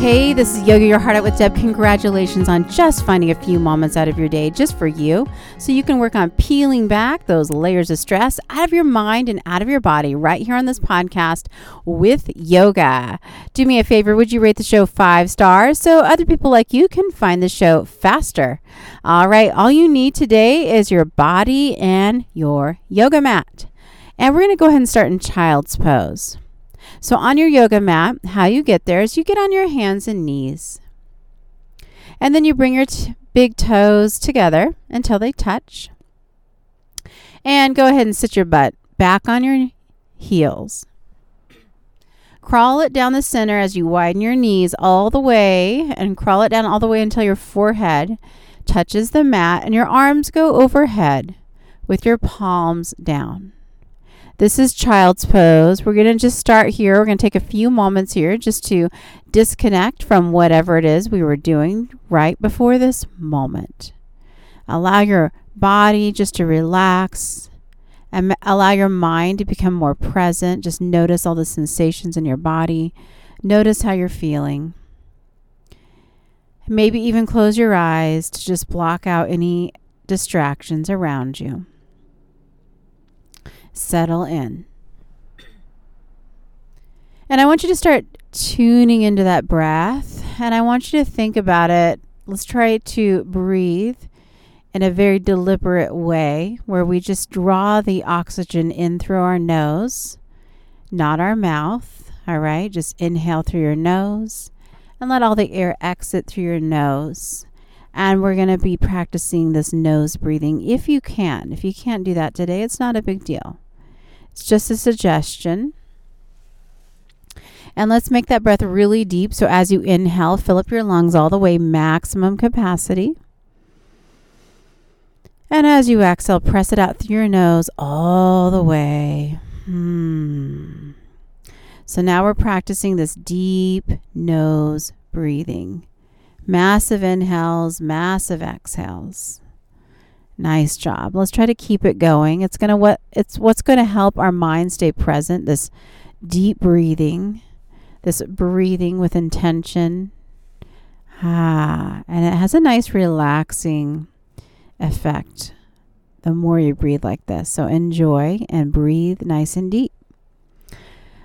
Hey, this is Yoga Your Heart Out with Deb. Congratulations on just finding a few moments out of your day just for you so you can work on peeling back those layers of stress out of your mind and out of your body right here on this podcast with yoga. Do me a favor, would you rate the show five stars so other people like you can find the show faster? All right, all you need today is your body and your yoga mat. And we're going to go ahead and start in child's pose. So, on your yoga mat, how you get there is you get on your hands and knees. And then you bring your t- big toes together until they touch. And go ahead and sit your butt back on your heels. Crawl it down the center as you widen your knees all the way and crawl it down all the way until your forehead touches the mat and your arms go overhead with your palms down. This is child's pose. We're going to just start here. We're going to take a few moments here just to disconnect from whatever it is we were doing right before this moment. Allow your body just to relax and allow your mind to become more present. Just notice all the sensations in your body. Notice how you're feeling. Maybe even close your eyes to just block out any distractions around you settle in. And I want you to start tuning into that breath. And I want you to think about it. Let's try to breathe in a very deliberate way where we just draw the oxygen in through our nose, not our mouth. All right. Just inhale through your nose and let all the air exit through your nose. And we're going to be practicing this nose breathing if you can. If you can't do that today, it's not a big deal. It's just a suggestion. And let's make that breath really deep. So as you inhale, fill up your lungs all the way, maximum capacity. And as you exhale, press it out through your nose all the way. Hmm. So now we're practicing this deep nose breathing. Massive inhales, massive exhales. Nice job. Let's try to keep it going. It's going to what it's what's going to help our mind stay present. This deep breathing, this breathing with intention. Ah, and it has a nice relaxing effect the more you breathe like this. So enjoy and breathe nice and deep.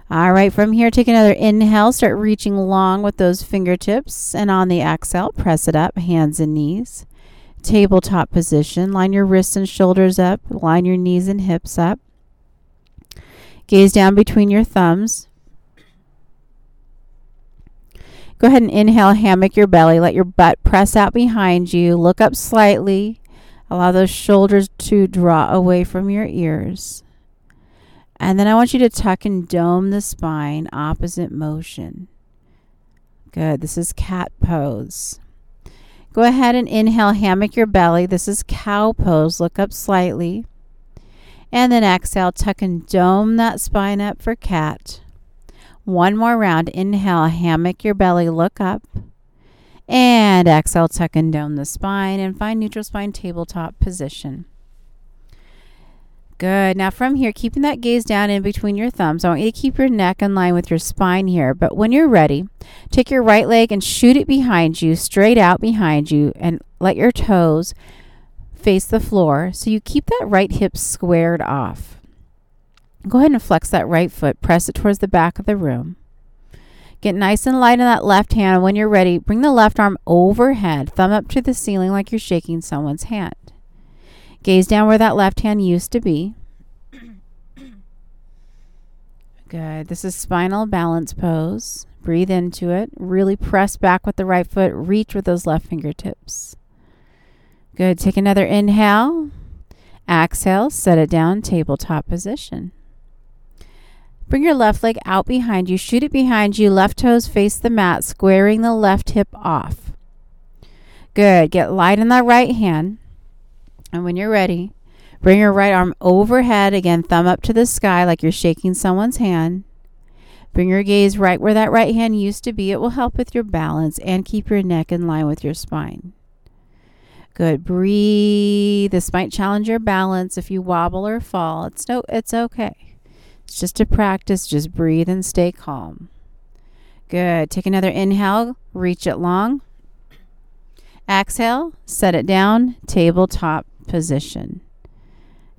All right, from here, take another inhale. Start reaching long with those fingertips. And on the exhale, press it up, hands and knees tabletop position. Line your wrists and shoulders up. Line your knees and hips up. Gaze down between your thumbs. Go ahead and inhale, hammock your belly. Let your butt press out behind you. Look up slightly. Allow those shoulders to draw away from your ears. And then I want you to tuck and dome the spine, opposite motion. Good. This is cat pose. Go ahead and inhale, hammock your belly. This is cow pose. Look up slightly. And then exhale, tuck and dome that spine up for cat. One more round. Inhale, hammock your belly, look up. And exhale, tuck and dome the spine and find neutral spine tabletop position. Good. Now from here, keeping that gaze down in between your thumbs, I want you to keep your neck in line with your spine here. But when you're ready, take your right leg and shoot it behind you, straight out behind you, and let your toes face the floor so you keep that right hip squared off. Go ahead and flex that right foot, press it towards the back of the room. Get nice and light in that left hand. When you're ready, bring the left arm overhead, thumb up to the ceiling like you're shaking someone's hand. Gaze down where that left hand used to be. Good. This is spinal balance pose. Breathe into it. Really press back with the right foot. Reach with those left fingertips. Good. Take another inhale. Exhale. Set it down. Tabletop position. Bring your left leg out behind you. Shoot it behind you. Left toes face the mat, squaring the left hip off. Good. Get light in that right hand. And when you're ready, bring your right arm overhead. Again, thumb up to the sky like you're shaking someone's hand. Bring your gaze right where that right hand used to be. It will help with your balance and keep your neck in line with your spine. Good. Breathe. This might challenge your balance if you wobble or fall. It's no it's okay. It's just a practice. Just breathe and stay calm. Good. Take another inhale, reach it long. Exhale, set it down, tabletop position.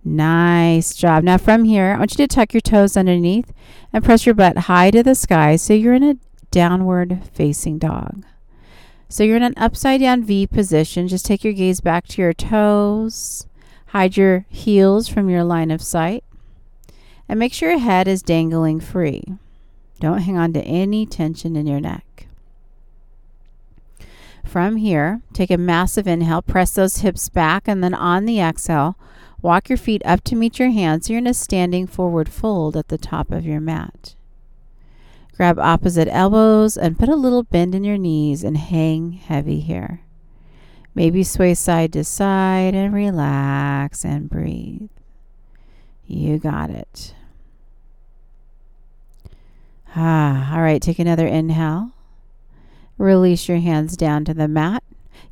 Nice job. Now, from here, I want you to tuck your toes underneath and press your butt high to the sky so you're in a downward facing dog. So you're in an upside down V position. Just take your gaze back to your toes. Hide your heels from your line of sight. And make sure your head is dangling free. Don't hang on to any tension in your neck. From here, take a massive inhale, press those hips back, and then on the exhale, walk your feet up to meet your hands. You're in a standing forward fold at the top of your mat. Grab opposite elbows and put a little bend in your knees and hang heavy here. Maybe sway side to side and relax and breathe. You got it. Ah, all right, take another inhale. Release your hands down to the mat.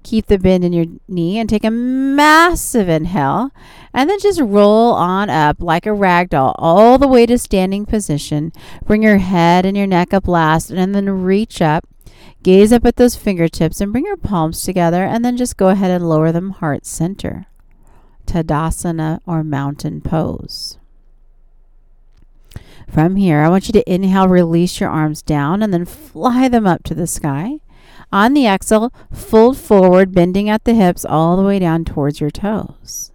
Keep the bend in your knee and take a massive inhale. And then just roll on up like a rag doll all the way to standing position. Bring your head and your neck up last and then reach up. Gaze up at those fingertips and bring your palms together and then just go ahead and lower them heart center. Tadasana or mountain pose. From here, I want you to inhale, release your arms down, and then fly them up to the sky. On the exhale, fold forward, bending at the hips all the way down towards your toes.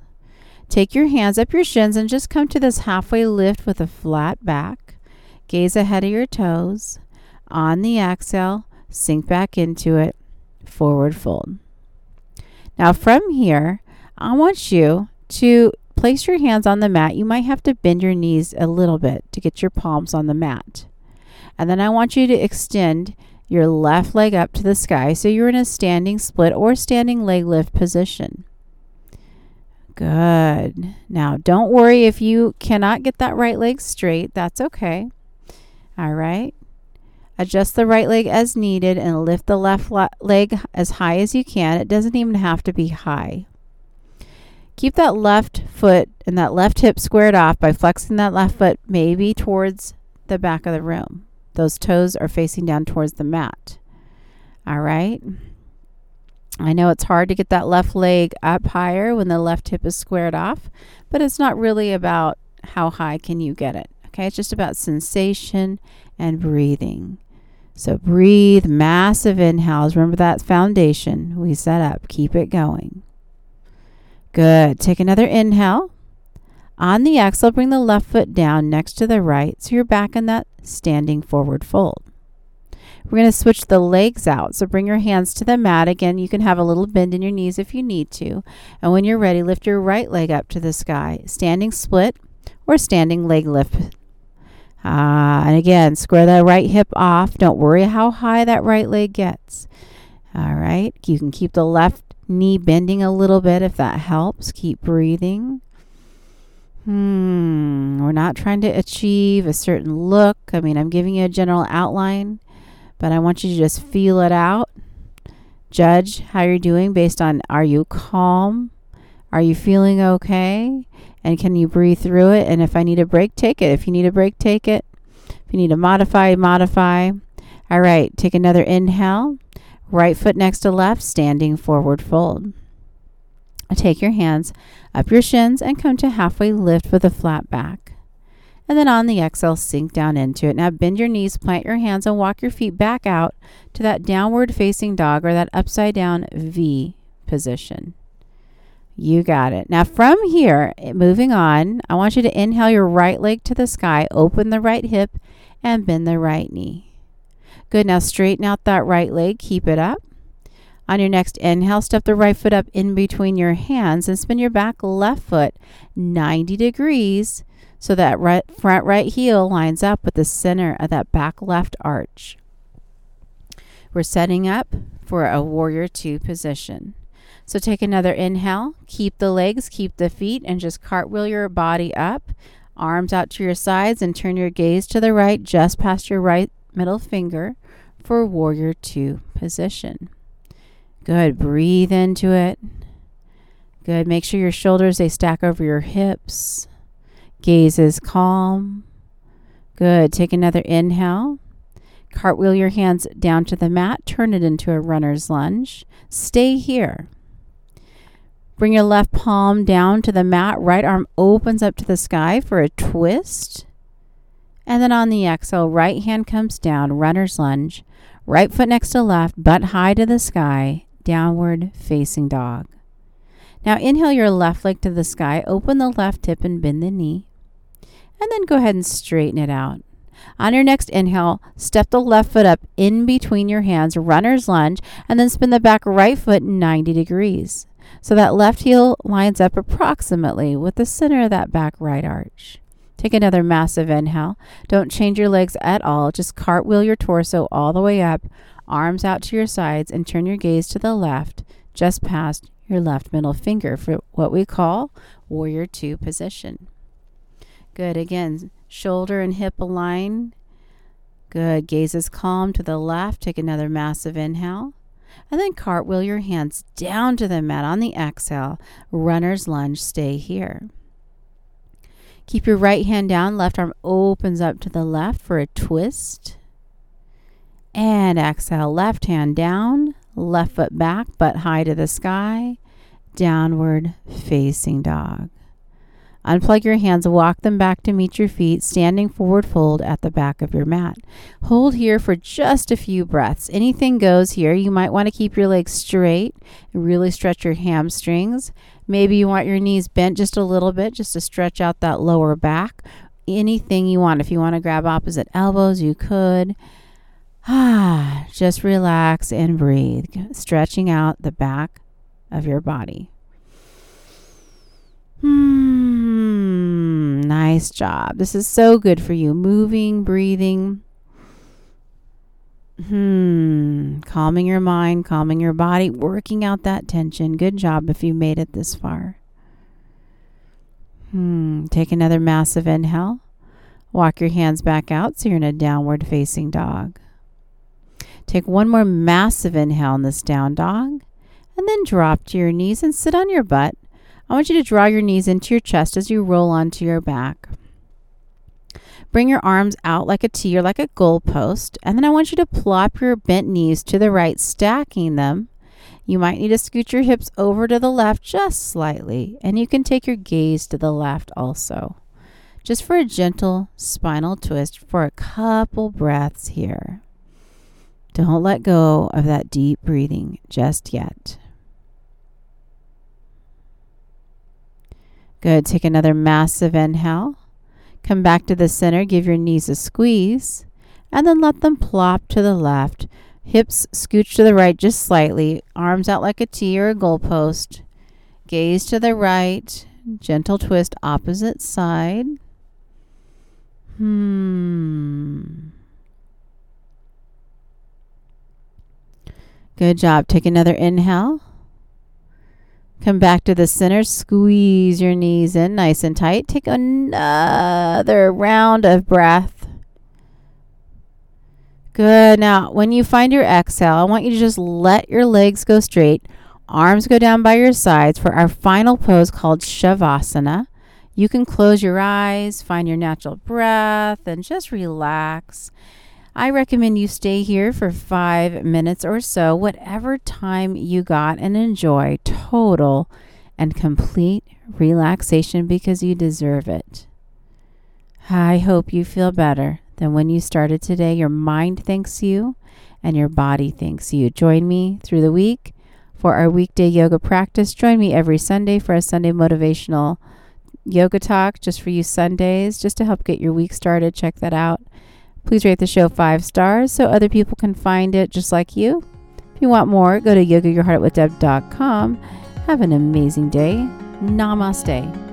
Take your hands up your shins and just come to this halfway lift with a flat back. Gaze ahead of your toes. On the exhale, sink back into it, forward fold. Now, from here, I want you to place your hands on the mat. You might have to bend your knees a little bit to get your palms on the mat. And then I want you to extend your left leg up to the sky so you're in a standing split or standing leg lift position. Good. Now, don't worry if you cannot get that right leg straight. That's okay. All right. Adjust the right leg as needed and lift the left leg as high as you can. It doesn't even have to be high. Keep that left foot and that left hip squared off by flexing that left foot maybe towards the back of the room. Those toes are facing down towards the mat. All right. I know it's hard to get that left leg up higher when the left hip is squared off, but it's not really about how high can you get it. Okay, it's just about sensation and breathing. So breathe massive inhales. Remember that foundation we set up. Keep it going. Good. Take another inhale. On the exhale, bring the left foot down next to the right so you're back in that standing forward fold. We're going to switch the legs out. So bring your hands to the mat. Again, you can have a little bend in your knees if you need to. And when you're ready, lift your right leg up to the sky. Standing split or standing leg lift. Ah, and again, square that right hip off. Don't worry how high that right leg gets. All right. You can keep the left knee bending a little bit if that helps. Keep breathing. Hmm, we're not trying to achieve a certain look. I mean, I'm giving you a general outline, but I want you to just feel it out. Judge how you're doing based on are you calm? Are you feeling okay? And can you breathe through it? And if I need a break, take it. If you need a break, take it. If you need to modify, modify. All right, take another inhale. Right foot next to left, standing forward fold. Take your hands up your shins and come to halfway lift with a flat back. And then on the exhale, sink down into it. Now bend your knees, plant your hands, and walk your feet back out to that downward facing dog or that upside down V position. You got it. Now, from here, eh, moving on, I want you to inhale your right leg to the sky, open the right hip, and bend the right knee. Good. Now straighten out that right leg. Keep it up. On your next inhale, step the right foot up in between your hands and spin your back left foot 90 degrees so that right, front right heel lines up with the center of that back left arch. We're setting up for a warrior two position. So take another inhale, keep the legs, keep the feet, and just cartwheel your body up, arms out to your sides, and turn your gaze to the right just past your right middle finger for warrior two position. Good. Breathe into it. Good. Make sure your shoulders they stack over your hips. Gaze is calm. Good. Take another inhale. Cartwheel your hands down to the mat, turn it into a runner's lunge. Stay here. Bring your left palm down to the mat, right arm opens up to the sky for a twist. And then on the exhale, right hand comes down, runner's lunge, right foot next to left, butt high to the sky, downward facing dog. Now inhale your left leg to the sky, open the left hip and bend the knee. And then go ahead and straighten it out. On your next inhale, step the left foot up in between your hands, runner's lunge, and then spin the back right foot 90 degrees. So that left heel lines up approximately with the center of that back right arch. Take another massive inhale. Don't change your legs at all. Just cartwheel your torso all the way up, arms out to your sides, and turn your gaze to the left, just past your left middle finger for what we call warrior two position. Good. Again, shoulder and hip align. Good. Gaze is calm to the left. Take another massive inhale. And then cartwheel your hands down to the mat on the exhale. Runner's lunge. Stay here. Keep your right hand down. Left arm opens up to the left for a twist. And exhale. Left hand down. Left foot back, butt high to the sky. Downward facing dog. Unplug your hands, walk them back to meet your feet, standing forward fold at the back of your mat. Hold here for just a few breaths. Anything goes here. You might want to keep your legs straight and really stretch your hamstrings. Maybe you want your knees bent just a little bit just to stretch out that lower back. Anything you want. If you want to grab opposite elbows, you could. Ah, just relax and breathe, stretching out the back of your body. Hmm, nice job. This is so good for you. Moving, breathing. Hmm, calming your mind, calming your body, working out that tension. Good job if you made it this far. Hmm, take another massive inhale. Walk your hands back out so you're in a downward facing dog. Take one more massive inhale in this down dog, and then drop to your knees and sit on your butt I want you to draw your knees into your chest as you roll onto your back. Bring your arms out like a T or like a goalpost, and then I want you to plop your bent knees to the right, stacking them. You might need to scoot your hips over to the left just slightly, and you can take your gaze to the left also. Just for a gentle spinal twist for a couple breaths here. Don't let go of that deep breathing just yet. Good. Take another massive inhale. Come back to the center. Give your knees a squeeze. And then let them plop to the left. Hips scooch to the right just slightly. Arms out like a T or a goalpost. Gaze to the right. Gentle twist opposite side. Hmm. Good job. Take another inhale. Come back to the center. Squeeze your knees in nice and tight. Take another round of breath. Good. Now, when you find your exhale, I want you to just let your legs go straight. Arms go down by your sides for our final pose called Shavasana. You can close your eyes, find your natural breath, and just relax. I recommend you stay here for five minutes or so, whatever time you got, and enjoy total and complete relaxation because you deserve it. I hope you feel better than when you started today. Your mind thanks you and your body thanks you. Join me through the week for our weekday yoga practice. Join me every Sunday for a Sunday motivational yoga talk just for you Sundays, just to help get your week started. Check that out. Please rate the show five stars so other people can find it just like you. If you want more, go to yogayourheartwithdeb.com. Have an amazing day. Namaste.